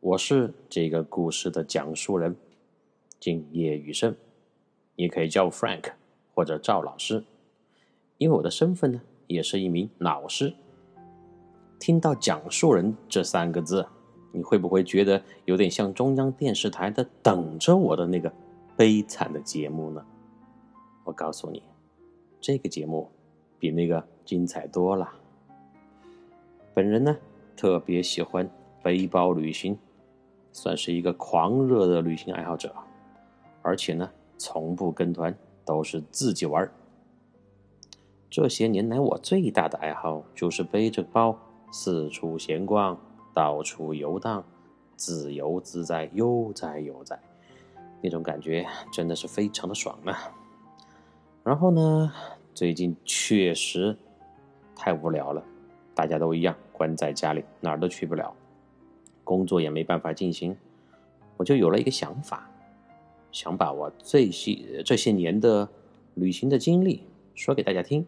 我是这个故事的讲述人今夜雨生，你可以叫我 Frank 或者赵老师，因为我的身份呢也是一名老师。听到“讲述人”这三个字，你会不会觉得有点像中央电视台的“等着我”的那个悲惨的节目呢？我告诉你，这个节目比那个精彩多了。本人呢特别喜欢背包旅行，算是一个狂热的旅行爱好者，而且呢从不跟团，都是自己玩儿。这些年来，我最大的爱好就是背着包四处闲逛，到处游荡，自由自在，悠哉悠哉，那种感觉真的是非常的爽啊！然后呢，最近确实太无聊了，大家都一样，关在家里，哪儿都去不了，工作也没办法进行，我就有了一个想法，想把我这些这些年的旅行的经历说给大家听，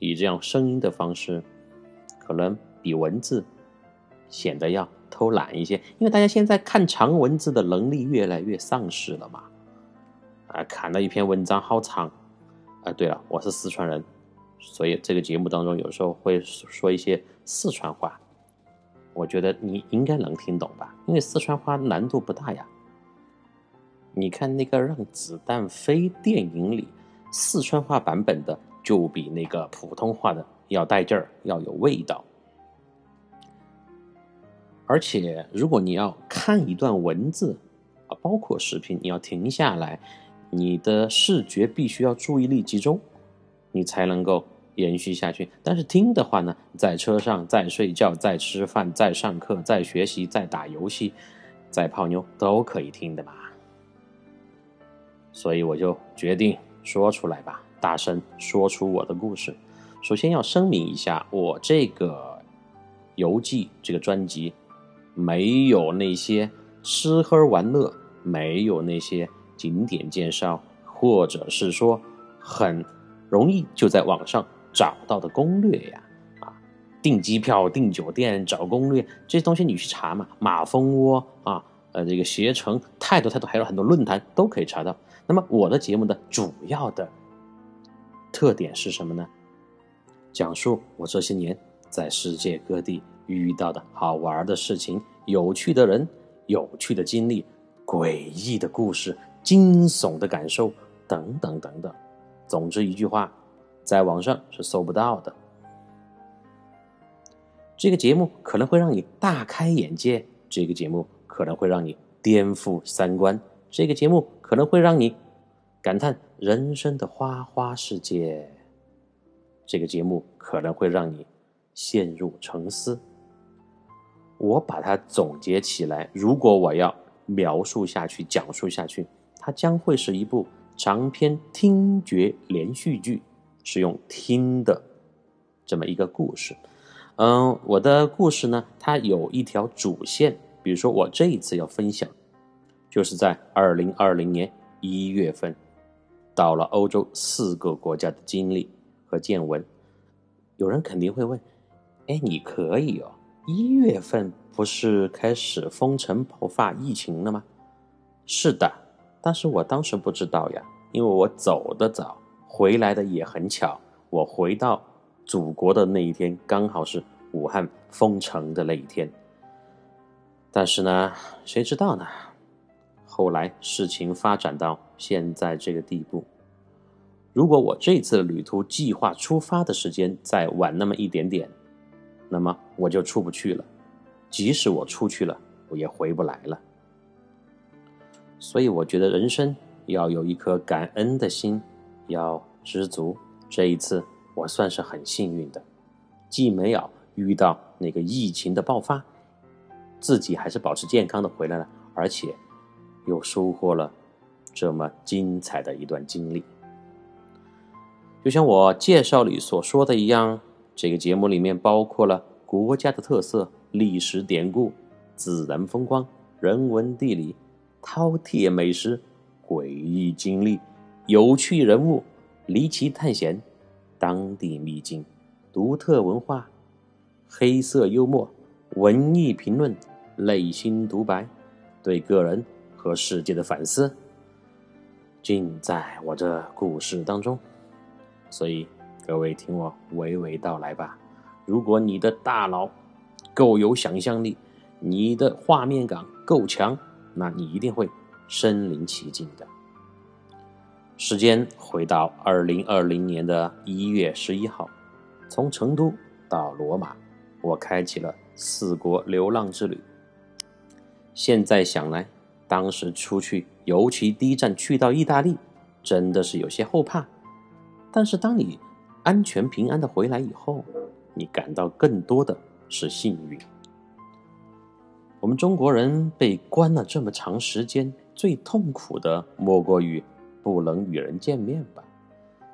以这样声音的方式，可能比文字显得要偷懒一些，因为大家现在看长文字的能力越来越丧失了嘛。啊，看了一篇文章好长，啊，对了，我是四川人，所以这个节目当中有时候会说一些四川话，我觉得你应该能听懂吧，因为四川话难度不大呀。你看那个《让子弹飞》电影里，四川话版本的就比那个普通话的要带劲儿，要有味道。而且，如果你要看一段文字啊，包括视频，你要停下来，你的视觉必须要注意力集中，你才能够延续下去。但是听的话呢，在车上、在睡觉、在吃饭、在上课、在学习、在打游戏、在泡妞都可以听的嘛。所以我就决定说出来吧，大声说出我的故事。首先要声明一下，我这个游记这个专辑没有那些吃喝玩乐，没有那些景点介绍，或者是说很容易就在网上找到的攻略呀，啊，订机票、订酒店、找攻略这些东西你去查嘛，马蜂窝啊，呃，这个携程太多太多，还有很多论坛都可以查到。那么我的节目的主要的特点是什么呢？讲述我这些年在世界各地遇到的好玩的事情、有趣的人、有趣的经历、诡异的故事、惊悚的感受等等等等。总之一句话，在网上是搜不到的。这个节目可能会让你大开眼界，这个节目可能会让你颠覆三观，这个节目可能会让你感叹人生的花花世界。这个节目可能会让你陷入沉思。我把它总结起来，如果我要描述下去、讲述下去，它将会是一部长篇听觉连续剧，是用听的这么一个故事。嗯，我的故事呢，它有一条主线，比如说我这一次要分享，就是在二零二零年一月份，到了欧洲四个国家的经历。和见闻，有人肯定会问：“哎，你可以哦，一月份不是开始封城爆发疫情了吗？”是的，但是我当时不知道呀，因为我走的早，回来的也很巧。我回到祖国的那一天，刚好是武汉封城的那一天。但是呢，谁知道呢？后来事情发展到现在这个地步。如果我这次旅途计划出发的时间再晚那么一点点，那么我就出不去了。即使我出去了，我也回不来了。所以我觉得人生要有一颗感恩的心，要知足。这一次我算是很幸运的，既没有遇到那个疫情的爆发，自己还是保持健康的回来了，而且又收获了这么精彩的一段经历。就像我介绍里所说的一样，这个节目里面包括了国家的特色、历史典故、自然风光、人文地理、饕餮美食、诡异经历、有趣人物、离奇探险、当地秘境、独特文化、黑色幽默、文艺评论、内心独白、对个人和世界的反思，尽在我这故事当中。所以，各位听我娓娓道来吧。如果你的大脑够有想象力，你的画面感够强，那你一定会身临其境的。时间回到二零二零年的一月十一号，从成都到罗马，我开启了四国流浪之旅。现在想来，当时出去，尤其第一站去到意大利，真的是有些后怕。但是当你安全平安的回来以后，你感到更多的是幸运。我们中国人被关了这么长时间，最痛苦的莫过于不能与人见面吧。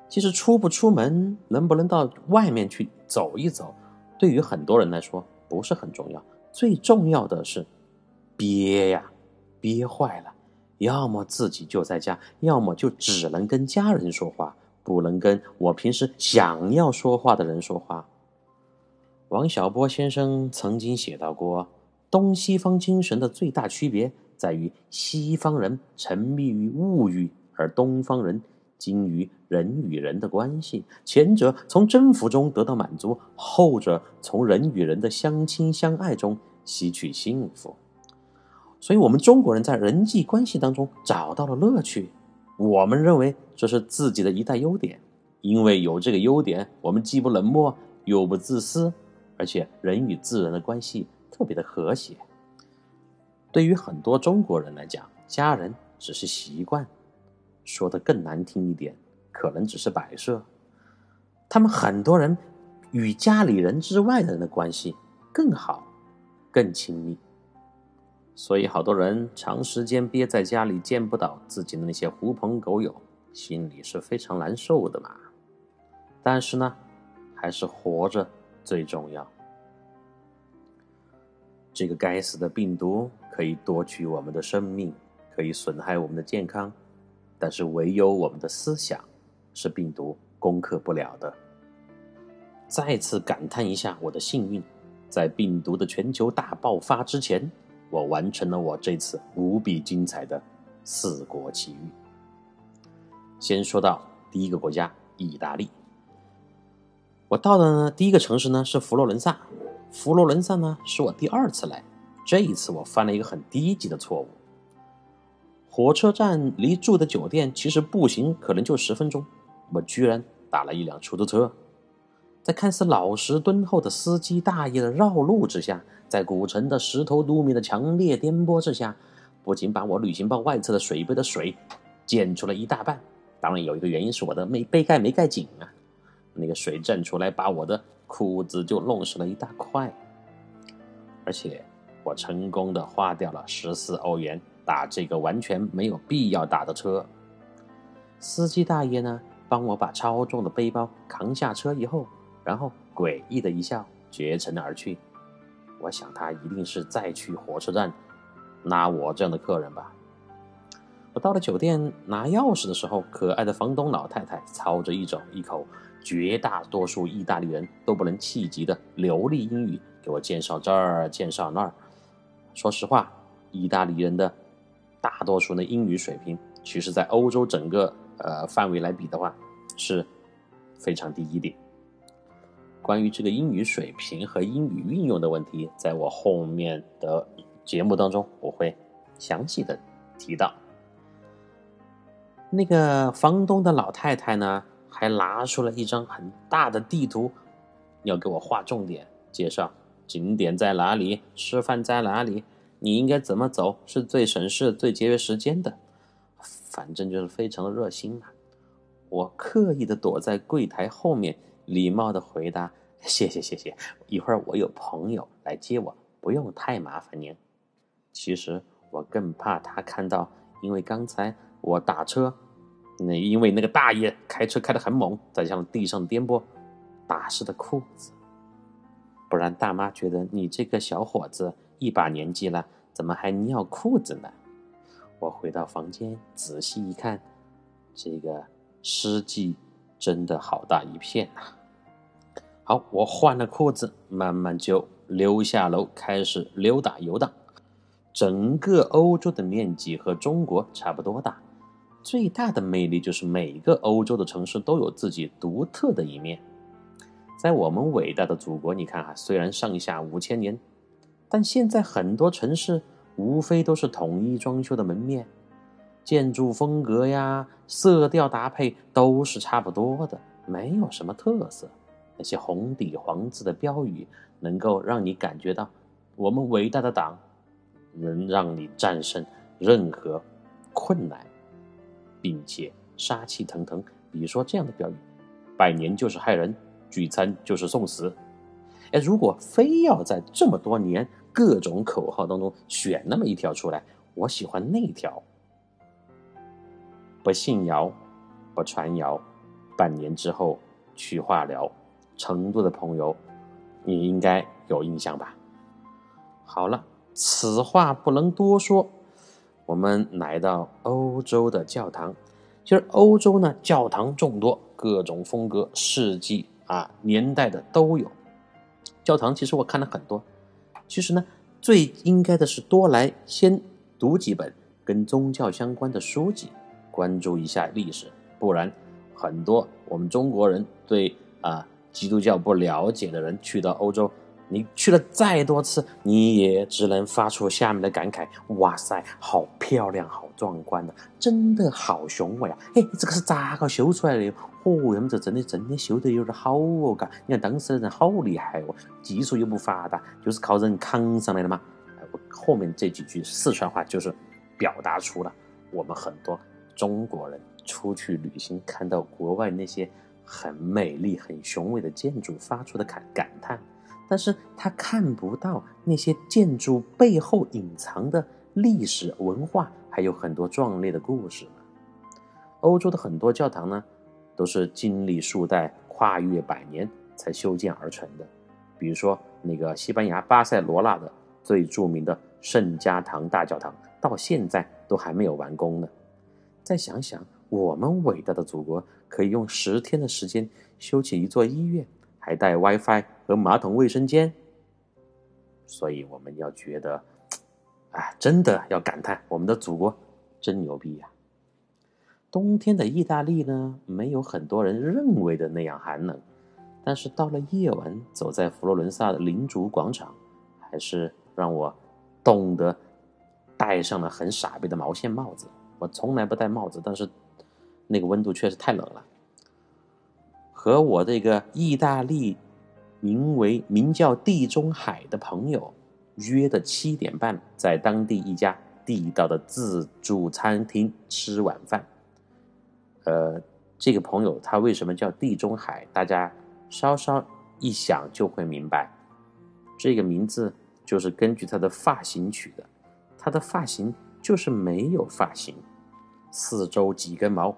其实出不出门，能不能到外面去走一走，对于很多人来说不是很重要。最重要的是憋呀，憋坏了，要么自己就在家，要么就只能跟家人说话。不能跟我平时想要说话的人说话。王小波先生曾经写到过，东西方精神的最大区别在于，西方人沉迷于物欲，而东方人精于人与人的关系。前者从征服中得到满足，后者从人与人的相亲相爱中吸取幸福。所以，我们中国人在人际关系当中找到了乐趣。我们认为这是自己的一大优点，因为有这个优点，我们既不冷漠又不自私，而且人与自然的关系特别的和谐。对于很多中国人来讲，家人只是习惯，说的更难听一点，可能只是摆设。他们很多人与家里人之外的人的关系更好，更亲密。所以，好多人长时间憋在家里，见不到自己的那些狐朋狗友，心里是非常难受的嘛。但是呢，还是活着最重要。这个该死的病毒可以夺取我们的生命，可以损害我们的健康，但是唯有我们的思想是病毒攻克不了的。再次感叹一下我的幸运，在病毒的全球大爆发之前。我完成了我这次无比精彩的四国奇遇。先说到第一个国家意大利，我到的呢第一个城市呢是佛罗伦萨。佛罗伦萨呢是我第二次来，这一次我犯了一个很低级的错误。火车站离住的酒店其实步行可能就十分钟，我居然打了一辆出租车。在看似老实敦厚的司机大爷的绕路之下，在古城的石头路面的强烈颠簸之下，不仅把我旅行包外侧的水杯的水溅出了一大半，当然有一个原因是我的没杯盖没盖紧啊，那个水溅出来把我的裤子就弄湿了一大块，而且我成功的花掉了十四欧元打这个完全没有必要打的车。司机大爷呢，帮我把超重的背包扛下车以后。然后诡异的一笑，绝尘而去。我想他一定是再去火车站拉我这样的客人吧。我到了酒店拿钥匙的时候，可爱的房东老太太操着一种一口绝大多数意大利人都不能企及的流利英语，给我介绍这儿介绍那儿。说实话，意大利人的大多数的英语水平，其实在欧洲整个呃范围来比的话，是非常低一点。关于这个英语水平和英语运用的问题，在我后面的节目当中，我会详细的提到。那个房东的老太太呢，还拿出了一张很大的地图，要给我画重点，介绍景点在哪里，吃饭在哪里，你应该怎么走是最省事、最节约时间的。反正就是非常的热心嘛。我刻意的躲在柜台后面。礼貌的回答：“谢谢谢谢，一会儿我有朋友来接我，不用太麻烦您。其实我更怕他看到，因为刚才我打车，那因为那个大爷开车开得很猛，在向地上颠簸，打湿的裤子。不然大妈觉得你这个小伙子一把年纪了，怎么还尿裤子呢？我回到房间仔细一看，这个湿迹真的好大一片呐。好，我换了裤子，慢慢就溜下楼，开始溜达游荡。整个欧洲的面积和中国差不多大，最大的魅力就是每个欧洲的城市都有自己独特的一面。在我们伟大的祖国，你看啊，虽然上下五千年，但现在很多城市无非都是统一装修的门面，建筑风格呀、色调搭配都是差不多的，没有什么特色。那些红底黄字的标语，能够让你感觉到我们伟大的党能让你战胜任何困难，并且杀气腾腾。比如说这样的标语：“拜年就是害人，聚餐就是送死。”哎，如果非要在这么多年各种口号当中选那么一条出来，我喜欢那条：“不信谣，不传谣，半年之后去化疗。”成都的朋友，你应该有印象吧？好了，此话不能多说。我们来到欧洲的教堂，其实欧洲呢，教堂众多，各种风格、世纪啊、年代的都有。教堂其实我看了很多，其实呢，最应该的是多来先读几本跟宗教相关的书籍，关注一下历史，不然很多我们中国人对啊。基督教不了解的人去到欧洲，你去了再多次，你也只能发出下面的感慨：哇塞，好漂亮，好壮观的，真的好雄伟啊！哎，这个是咋个修出来的？哦，他们这真的真的修得有点好哦，嘎！你看当时的人好厉害哦，技术又不发达，就是靠人扛上来的嘛。后面这几句四川话就是表达出了我们很多中国人出去旅行看到国外那些。很美丽、很雄伟的建筑发出的感感叹，但是他看不到那些建筑背后隐藏的历史文化，还有很多壮烈的故事呢。欧洲的很多教堂呢，都是经历数代、跨越百年才修建而成的。比如说那个西班牙巴塞罗那的最著名的圣家堂大教堂，到现在都还没有完工呢。再想想。我们伟大的祖国可以用十天的时间修起一座医院，还带 WiFi 和马桶卫生间，所以我们要觉得，哎，真的要感叹我们的祖国真牛逼呀！冬天的意大利呢，没有很多人认为的那样寒冷，但是到了夜晚，走在佛罗伦萨的领主广场，还是让我冻得戴上了很傻逼的毛线帽子。我从来不戴帽子，但是。那个温度确实太冷了。和我这个意大利名为名叫地中海的朋友约的七点半，在当地一家地道的自助餐厅吃晚饭。呃，这个朋友他为什么叫地中海？大家稍稍一想就会明白，这个名字就是根据他的发型取的。他的发型就是没有发型，四周几根毛。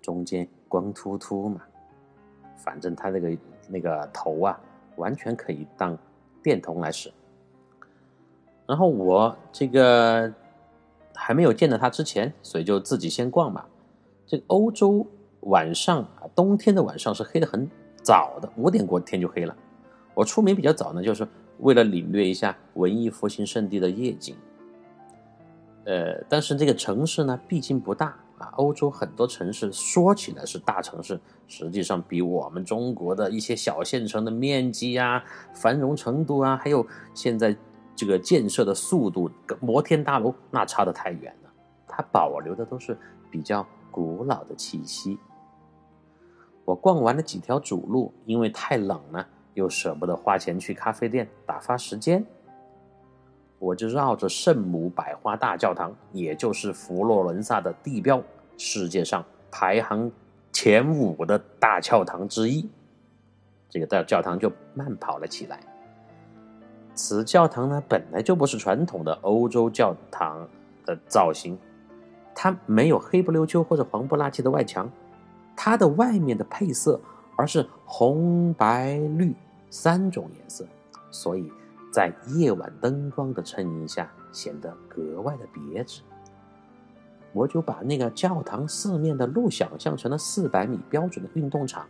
中间光秃秃嘛，反正他那个那个头啊，完全可以当电筒来使。然后我这个还没有见到他之前，所以就自己先逛吧。这个欧洲晚上啊，冬天的晚上是黑的很早的，五点过天就黑了。我出门比较早呢，就是为了领略一下文艺复兴圣地的夜景。呃，但是这个城市呢，毕竟不大。啊，欧洲很多城市说起来是大城市，实际上比我们中国的一些小县城的面积呀、繁荣程度啊，还有现在这个建设的速度，摩天大楼那差得太远了。它保留的都是比较古老的气息。我逛完了几条主路，因为太冷了，又舍不得花钱去咖啡店打发时间。我就绕着圣母百花大教堂，也就是佛罗伦萨的地标，世界上排行前五的大教堂之一。这个大教堂就慢跑了起来。此教堂呢，本来就不是传统的欧洲教堂的造型，它没有黑不溜秋或者黄不拉几的外墙，它的外面的配色而是红、白、绿三种颜色，所以在夜晚灯光的衬映下显得格外的别致。我就把那个教堂四面的路想象成了四百米标准的运动场，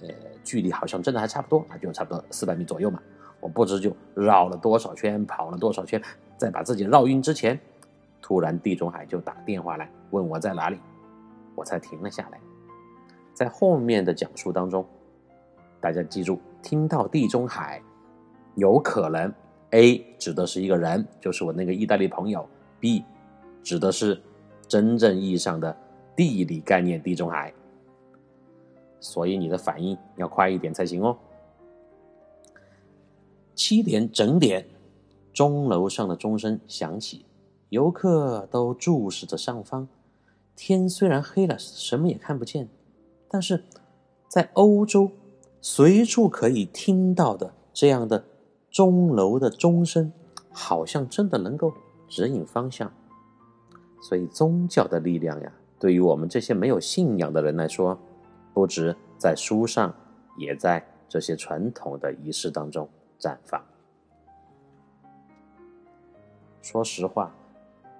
呃，距离好像真的还差不多啊，就差不多四百米左右嘛。我不知就绕了多少圈，跑了多少圈，在把自己绕晕之前，突然地中海就打电话来问我在哪里，我才停了下来。在后面的讲述当中，大家记住，听到地中海，有可能 A 指的是一个人，就是我那个意大利朋友；B 指的是真正意义上的地理概念地中海。所以你的反应要快一点才行哦。七点整点，钟楼上的钟声响起，游客都注视着上方。天虽然黑了，什么也看不见，但是在欧洲，随处可以听到的这样的钟楼的钟声，好像真的能够指引方向。所以，宗教的力量呀，对于我们这些没有信仰的人来说，不止在书上，也在这些传统的仪式当中。绽放。说实话，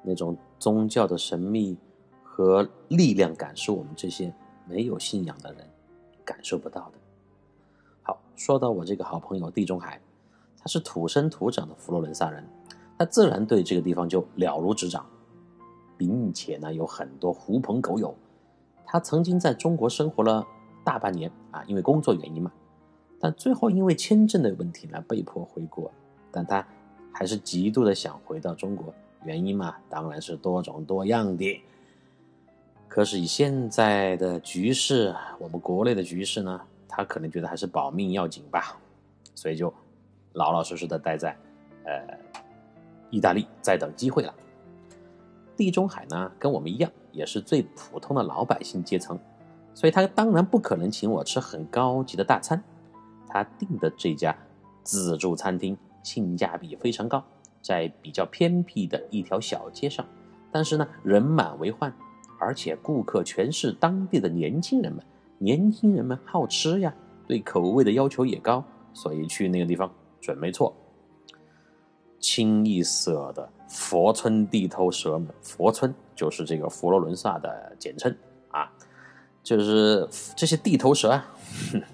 那种宗教的神秘和力量感，是我们这些没有信仰的人感受不到的。好，说到我这个好朋友地中海，他是土生土长的佛罗伦萨人，他自然对这个地方就了如指掌，并且呢有很多狐朋狗友。他曾经在中国生活了大半年啊，因为工作原因嘛。但最后因为签证的问题呢，被迫回国。但他还是极度的想回到中国，原因嘛，当然是多种多样的。可是以现在的局势，我们国内的局势呢，他可能觉得还是保命要紧吧，所以就老老实实的待在呃意大利，在等机会了。地中海呢，跟我们一样，也是最普通的老百姓阶层，所以他当然不可能请我吃很高级的大餐。他订的这家自助餐厅性价比非常高，在比较偏僻的一条小街上，但是呢人满为患，而且顾客全是当地的年轻人们。年轻人们好吃呀，对口味的要求也高，所以去那个地方准没错。清一色的佛村地头蛇们，佛村就是这个佛罗伦萨的简称啊，就是这些地头蛇啊，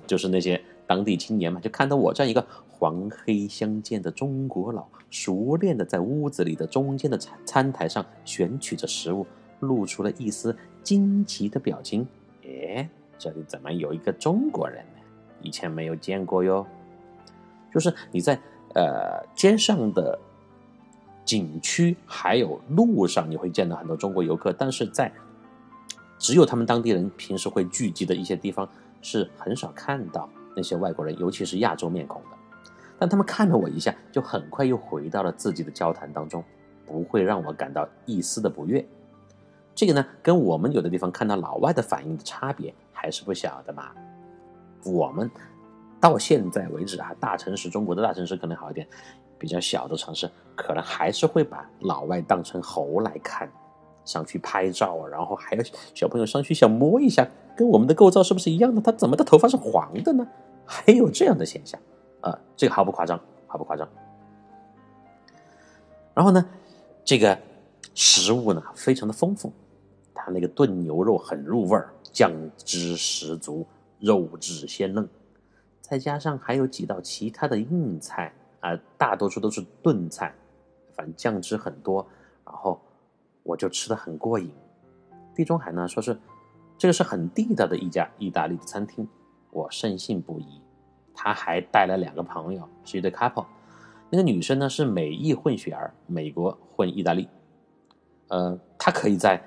就是那些。当地青年嘛，就看到我这样一个黄黑相间的中国佬，熟练的在屋子里的中间的餐餐台上选取着食物，露出了一丝惊奇的表情。哎，这里怎么有一个中国人呢？以前没有见过哟。就是你在呃街上的景区，还有路上，你会见到很多中国游客，但是在只有他们当地人平时会聚集的一些地方，是很少看到。那些外国人，尤其是亚洲面孔的，但他们看了我一下，就很快又回到了自己的交谈当中，不会让我感到一丝的不悦。这个呢，跟我们有的地方看到老外的反应的差别还是不小的嘛。我们到现在为止啊，大城市中国的大城市可能好一点，比较小的城市可能还是会把老外当成猴来看，上去拍照啊，然后还有小朋友上去想摸一下。跟我们的构造是不是一样的？他怎么的头发是黄的呢？还有这样的现象啊，这个毫不夸张，毫不夸张。然后呢，这个食物呢非常的丰富，它那个炖牛肉很入味儿，酱汁十足，肉质鲜嫩，再加上还有几道其他的硬菜啊，大多数都是炖菜，反正酱汁很多，然后我就吃的很过瘾。地中海呢说是。这个是很地道的一家意大利的餐厅，我深信不疑。他还带了两个朋友，是一对 couple。那个女生呢是美意混血儿，美国混意大利。呃，她可以在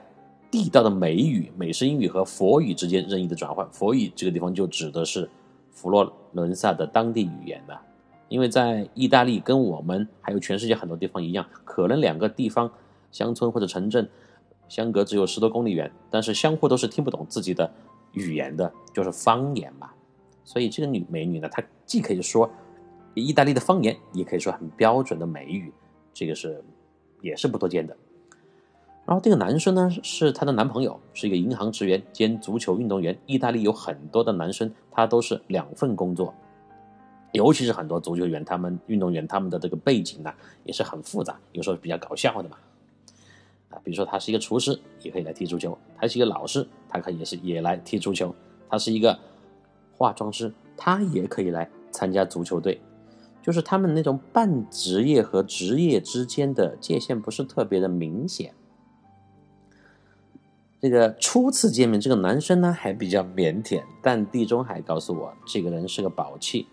地道的美语、美式英语和佛语之间任意的转换。佛语这个地方就指的是佛罗伦萨的当地语言的，因为在意大利跟我们还有全世界很多地方一样，可能两个地方乡村或者城镇。相隔只有十多公里远，但是相互都是听不懂自己的语言的，就是方言嘛。所以这个女美女呢，她既可以说意大利的方言，也可以说很标准的美语，这个是也是不多见的。然后这个男生呢，是她的男朋友，是一个银行职员兼足球运动员。意大利有很多的男生，他都是两份工作，尤其是很多足球员，他们运动员他们的这个背景呢，也是很复杂，有时候比较搞笑的嘛。啊，比如说他是一个厨师，也可以来踢足球；他是一个老师，他可以也是也来踢足球；他是一个化妆师，他也可以来参加足球队。就是他们那种半职业和职业之间的界限不是特别的明显。这个初次见面，这个男生呢还比较腼腆，但地中海告诉我，这个人是个宝气，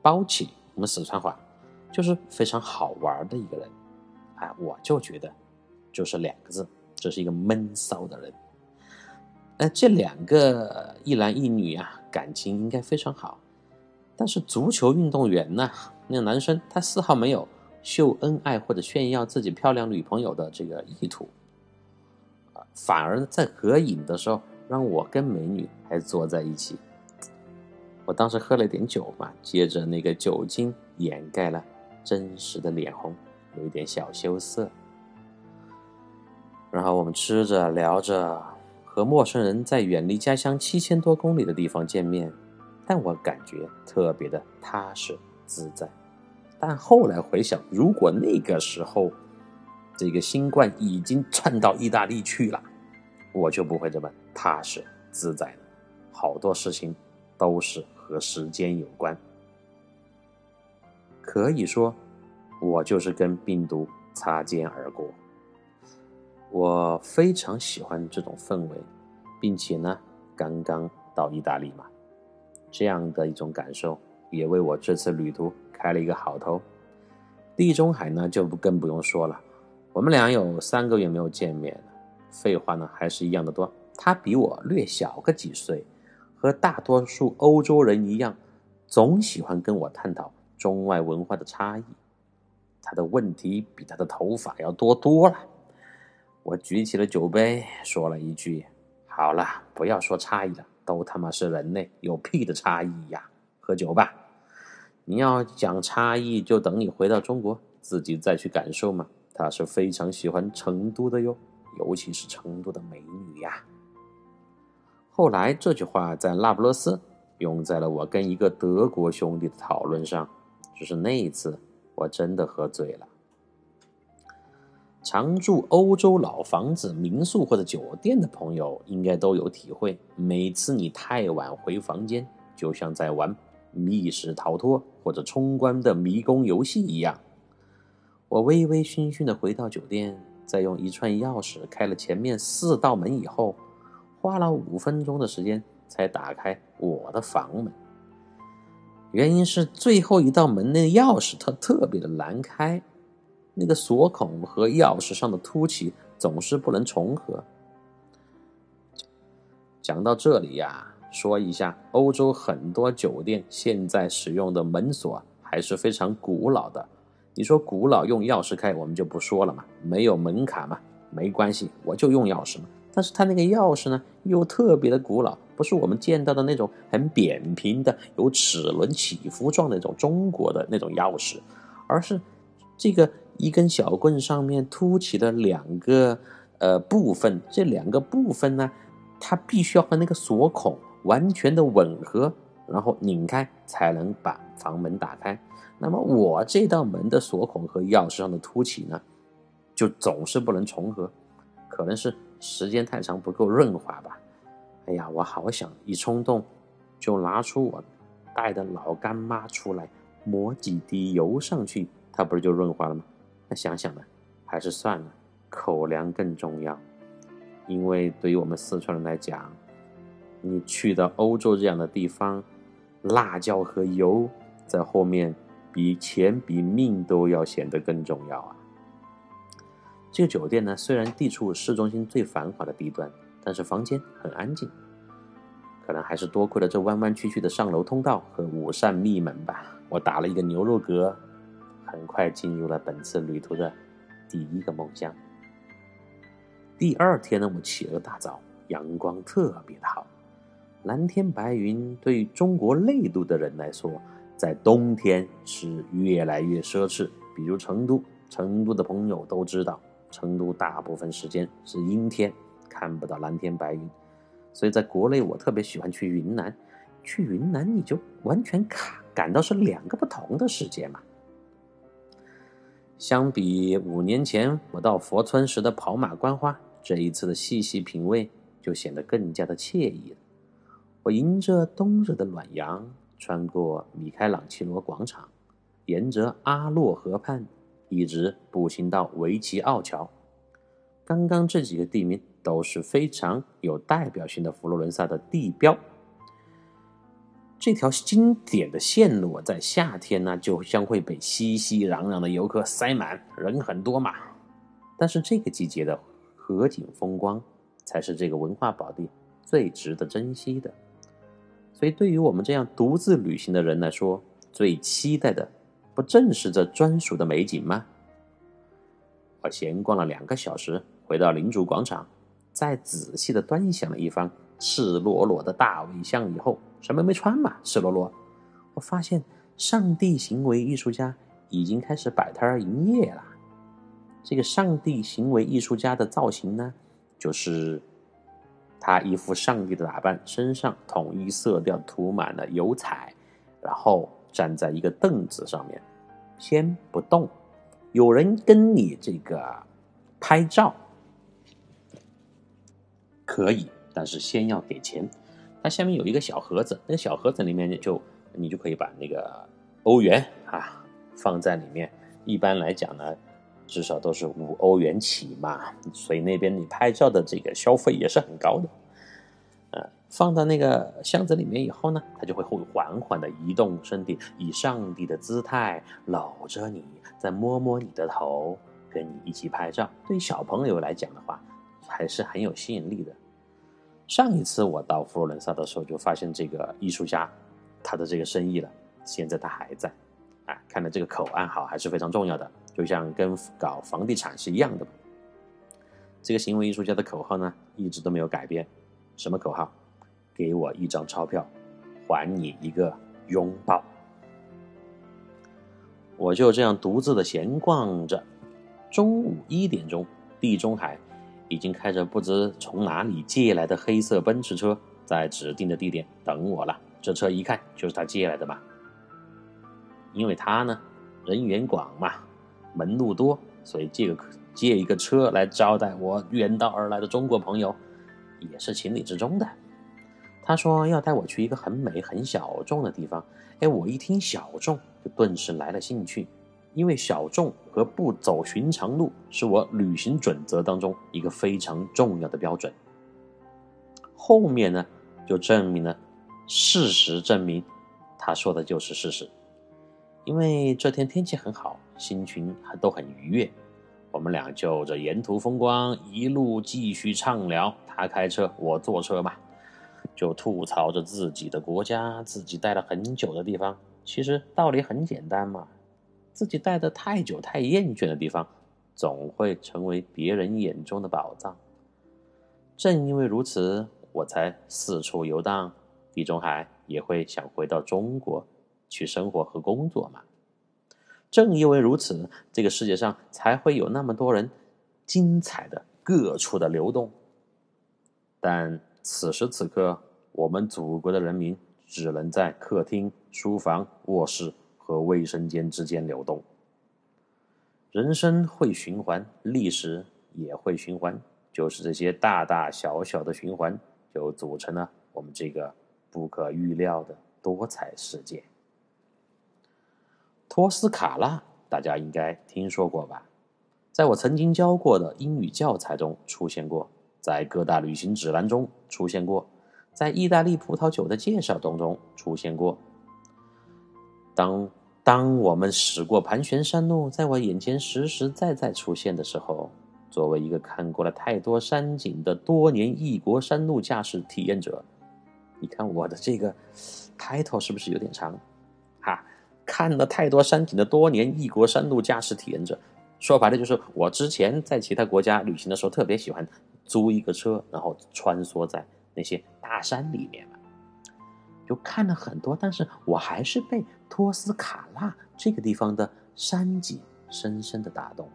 包气，我们四川话就是非常好玩的一个人。哎，我就觉得就是两个字，这是一个闷骚的人。哎，这两个一男一女啊，感情应该非常好。但是足球运动员呢，那个男生他丝毫没有秀恩爱或者炫耀自己漂亮女朋友的这个意图。反而在合影的时候，让我跟美女还坐在一起。我当时喝了点酒嘛，接着那个酒精掩盖了真实的脸红，有一点小羞涩。然后我们吃着聊着，和陌生人在远离家乡七千多公里的地方见面，但我感觉特别的踏实自在。但后来回想，如果那个时候，这个新冠已经窜到意大利去了，我就不会这么踏实自在了。好多事情都是和时间有关，可以说，我就是跟病毒擦肩而过。我非常喜欢这种氛围，并且呢，刚刚到意大利嘛，这样的一种感受也为我这次旅途开了一个好头。地中海呢，就不更不用说了。我们俩有三个月没有见面，废话呢还是一样的多。他比我略小个几岁，和大多数欧洲人一样，总喜欢跟我探讨中外文化的差异。他的问题比他的头发要多多了。我举起了酒杯，说了一句：“好了，不要说差异了，都他妈是人类，有屁的差异呀！喝酒吧。你要讲差异，就等你回到中国自己再去感受嘛。”他是非常喜欢成都的哟，尤其是成都的美女呀。后来这句话在那不勒斯用在了我跟一个德国兄弟的讨论上，只是那一次我真的喝醉了。常住欧洲老房子、民宿或者酒店的朋友应该都有体会，每次你太晚回房间，就像在玩密室逃脱或者冲关的迷宫游戏一样。我微微醺醺的回到酒店，再用一串钥匙开了前面四道门以后，花了五分钟的时间才打开我的房门。原因是最后一道门那钥匙它特别的难开，那个锁孔和钥匙上的凸起总是不能重合。讲到这里呀，说一下欧洲很多酒店现在使用的门锁还是非常古老的。你说古老用钥匙开，我们就不说了嘛，没有门槛嘛，没关系，我就用钥匙嘛。但是它那个钥匙呢，又特别的古老，不是我们见到的那种很扁平的、有齿轮起伏状的那种中国的那种钥匙，而是这个一根小棍上面凸起的两个呃部分，这两个部分呢，它必须要和那个锁孔完全的吻合，然后拧开才能把房门打开。那么我这道门的锁孔和钥匙上的凸起呢，就总是不能重合，可能是时间太长不够润滑吧。哎呀，我好想一冲动就拿出我带的老干妈出来抹几滴油上去，它不是就润滑了吗？那想想呢，还是算了，口粮更重要。因为对于我们四川人来讲，你去到欧洲这样的地方，辣椒和油在后面。比钱比命都要显得更重要啊！这个酒店呢，虽然地处市中心最繁华的地段，但是房间很安静。可能还是多亏了这弯弯曲曲的上楼通道和五扇密门吧。我打了一个牛肉嗝，很快进入了本次旅途的第一个梦乡。第二天呢，我起了个大早，阳光特别的好，蓝天白云，对于中国内陆的人来说。在冬天是越来越奢侈。比如成都，成都的朋友都知道，成都大部分时间是阴天，看不到蓝天白云。所以在国内，我特别喜欢去云南。去云南，你就完全感感到是两个不同的世界嘛。相比五年前我到佛村时的跑马观花，这一次的细细品味就显得更加的惬意了。我迎着冬日的暖阳，穿过米开朗基罗广场，沿着阿洛河畔，一直步行到维奇奥桥。刚刚这几个地名都是非常有代表性的佛罗伦萨的地标。这条经典的线路在夏天呢，就将会被熙熙攘攘的游客塞满，人很多嘛。但是这个季节的河景风光，才是这个文化宝地最值得珍惜的。所以，对于我们这样独自旅行的人来说，最期待的，不正是这专属的美景吗？我闲逛了两个小时，回到领主广场，再仔细的端详了一番赤裸裸的大卫像以后，什么没穿嘛，赤裸裸。我发现，上帝行为艺术家已经开始摆摊营业了。这个上帝行为艺术家的造型呢，就是。他一副上帝的打扮，身上统一色调涂满了油彩，然后站在一个凳子上面，先不动。有人跟你这个拍照可以，但是先要给钱。它下面有一个小盒子，那个小盒子里面就你就可以把那个欧元啊放在里面。一般来讲呢。至少都是五欧元起嘛，所以那边你拍照的这个消费也是很高的。呃，放到那个箱子里面以后呢，它就会会缓缓的移动身体，以上帝的姿态搂着你，再摸摸你的头，跟你一起拍照。对于小朋友来讲的话，还是很有吸引力的。上一次我到佛罗伦萨的时候，就发现这个艺术家他的这个生意了，现在他还在。啊，看来这个口岸好还是非常重要的。就像跟搞房地产是一样的，这个行为艺术家的口号呢，一直都没有改变。什么口号？给我一张钞票，还你一个拥抱。我就这样独自的闲逛着。中午一点钟，地中海已经开着不知从哪里借来的黑色奔驰车，在指定的地点等我了。这车一看就是他借来的嘛，因为他呢人缘广嘛。门路多，所以借个借一个车来招待我远道而来的中国朋友，也是情理之中的。他说要带我去一个很美、很小众的地方。哎，我一听小众，就顿时来了兴趣，因为小众和不走寻常路是我旅行准则当中一个非常重要的标准。后面呢，就证明了，事实证明，他说的就是事实。因为这天天气很好，心情还都很愉悦，我们俩就着沿途风光一路继续畅聊。他开车，我坐车嘛，就吐槽着自己的国家，自己待了很久的地方。其实道理很简单嘛，自己待的太久太厌倦的地方，总会成为别人眼中的宝藏。正因为如此，我才四处游荡，地中海也会想回到中国。去生活和工作嘛，正因为如此，这个世界上才会有那么多人精彩的各处的流动。但此时此刻，我们祖国的人民只能在客厅、书房、卧室和卫生间之间流动。人生会循环，历史也会循环，就是这些大大小小的循环，就组成了我们这个不可预料的多彩世界。托斯卡纳，大家应该听说过吧？在我曾经教过的英语教材中出现过，在各大旅行指南中出现过，在意大利葡萄酒的介绍当中出现过。当当我们驶过盘旋山路，在我眼前实实在在出现的时候，作为一个看过了太多山景的多年异国山路驾驶体验者，你看我的这个 title 是不是有点长？哈。看了太多山景的多年异国山路驾驶体验者，说白了就是我之前在其他国家旅行的时候，特别喜欢租一个车，然后穿梭在那些大山里面就看了很多，但是我还是被托斯卡纳这个地方的山景深深的打动。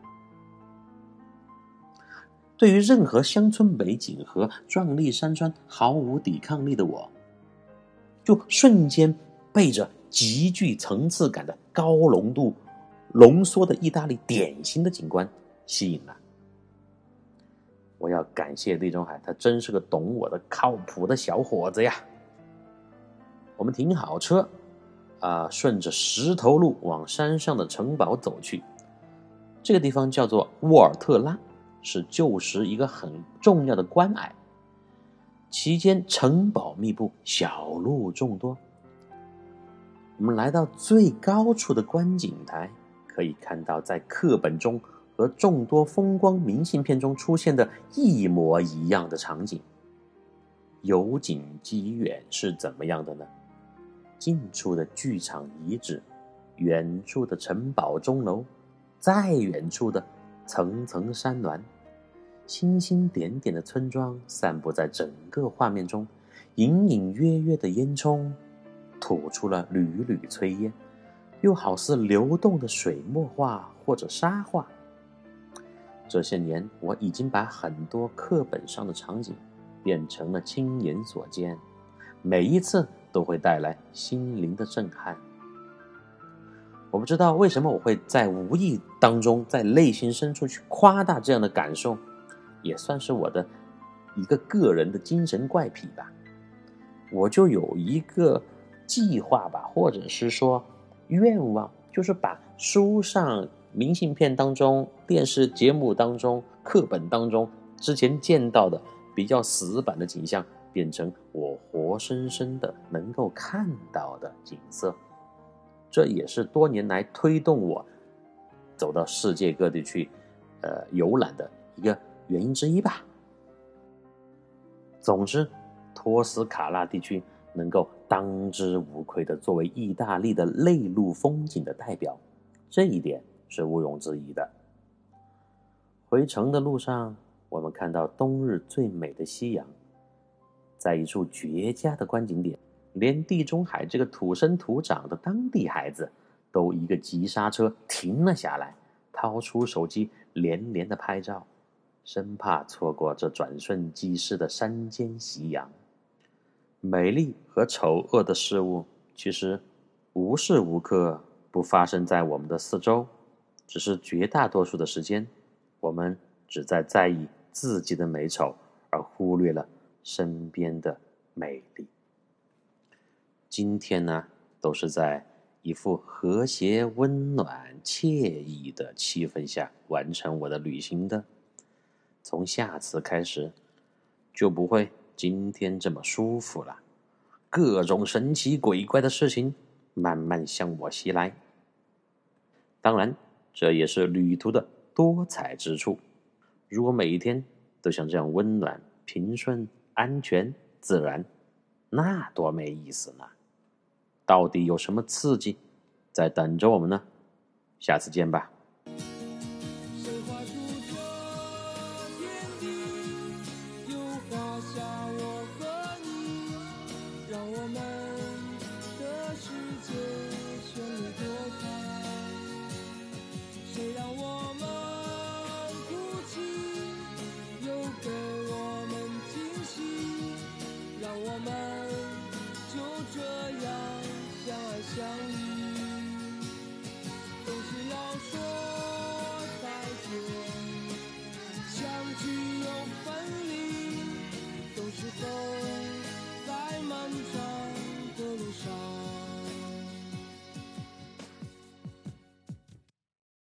对于任何乡村美景和壮丽山川毫无抵抗力的我，就瞬间被着极具层次感的高浓度浓缩的意大利典型的景观吸引了。我要感谢地中海，他真是个懂我的、靠谱的小伙子呀！我们停好车，啊，顺着石头路往山上的城堡走去。这个地方叫做沃尔特拉，是旧时一个很重要的关隘。其间城堡密布，小路众多。我们来到最高处的观景台，可以看到在课本中。和众多风光明信片中出现的一模一样的场景，由近及远是怎么样的呢？近处的剧场遗址，远处的城堡钟楼，再远处的层层山峦，星星点点的村庄散布在整个画面中，隐隐约约的烟囱吐出了缕缕炊烟，又好似流动的水墨画或者沙画。这些年，我已经把很多课本上的场景变成了亲眼所见，每一次都会带来心灵的震撼。我不知道为什么我会在无意当中，在内心深处去夸大这样的感受，也算是我的一个个人的精神怪癖吧。我就有一个计划吧，或者是说愿望，就是把书上。明信片当中、电视节目当中、课本当中之前见到的比较死板的景象，变成我活生生的能够看到的景色，这也是多年来推动我走到世界各地去，呃游览的一个原因之一吧。总之，托斯卡纳地区能够当之无愧的作为意大利的内陆风景的代表，这一点。是毋庸置疑的。回城的路上，我们看到冬日最美的夕阳，在一处绝佳的观景点，连地中海这个土生土长的当地孩子都一个急刹车停了下来，掏出手机连连的拍照，生怕错过这转瞬即逝的山间夕阳。美丽和丑恶的事物，其实无时无刻不发生在我们的四周。只是绝大多数的时间，我们只在在意自己的美丑，而忽略了身边的美丽。今天呢，都是在一副和谐、温暖、惬意的气氛下完成我的旅行的。从下次开始，就不会今天这么舒服了。各种神奇鬼怪的事情慢慢向我袭来。当然。这也是旅途的多彩之处。如果每一天都像这样温暖、平顺、安全、自然，那多没意思呢！到底有什么刺激在等着我们呢？下次见吧。